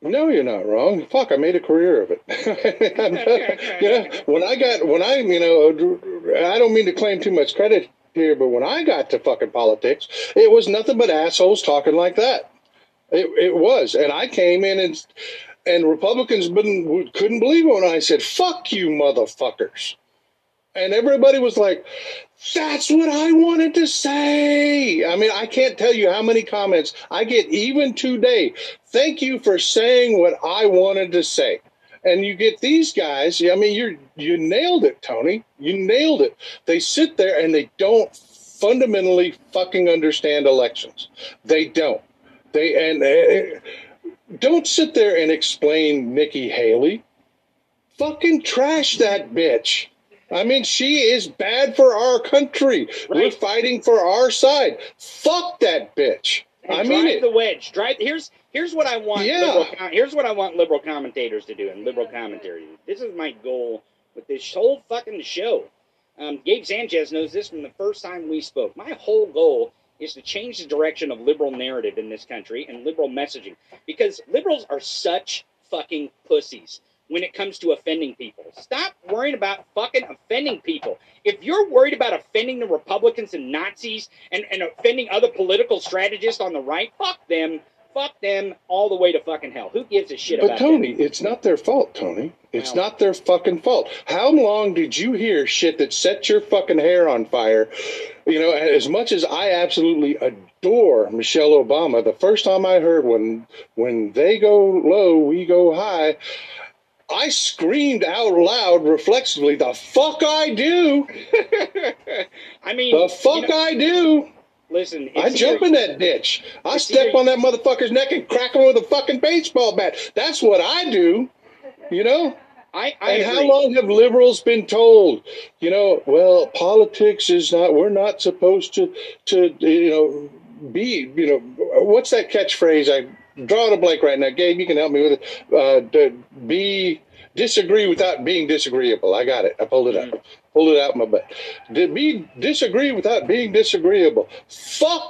No, you're not wrong. Fuck, I made a career of it. you know, when I got, when I, you know, I don't mean to claim too much credit here, but when I got to fucking politics, it was nothing but assholes talking like that. It, it was, and I came in and and Republicans couldn't couldn't believe it when I said "fuck you, motherfuckers," and everybody was like, "That's what I wanted to say." I mean, I can't tell you how many comments I get even today. Thank you for saying what I wanted to say. And you get these guys. I mean, you you nailed it, Tony. You nailed it. They sit there and they don't fundamentally fucking understand elections. They don't. They and. Uh, don't sit there and explain Nikki Haley. Fucking trash that bitch. I mean, she is bad for our country. We're fighting for our side. Fuck that bitch. And I mean drive it. the wedge. Drive. Here's here's what I want. Yeah. Liberal, here's what I want liberal commentators to do and liberal commentary. This is my goal with this whole fucking show. Um, Gabe Sanchez knows this from the first time we spoke. My whole goal is to change the direction of liberal narrative in this country and liberal messaging because liberals are such fucking pussies when it comes to offending people. Stop worrying about fucking offending people. If you're worried about offending the Republicans and Nazis and, and offending other political strategists on the right, fuck them. Fuck them all the way to fucking hell. Who gives a shit But Tony, it's not their fault, Tony. It's Well- not their fucking fault. How long did you hear shit that set your fucking hair on fire? You know, as much as I absolutely adore Michelle Obama, the first time I heard when when they go low, we go high, I screamed out loud reflexively, the fuck I do. I mean, The fuck you know- I do. Listen, I jump either- in that ditch. I step either- on that motherfucker's neck and crack him with a fucking baseball bat. That's what I do. You know? I, I and how long have liberals been told, you know, well, politics is not, we're not supposed to, to, you know, be, you know, what's that catchphrase? I draw a blank right now. Gabe, you can help me with it. Uh, be, disagree without being disagreeable. I got it. I pulled it up. Pulled it out my butt. To be disagree without being disagreeable. Fuck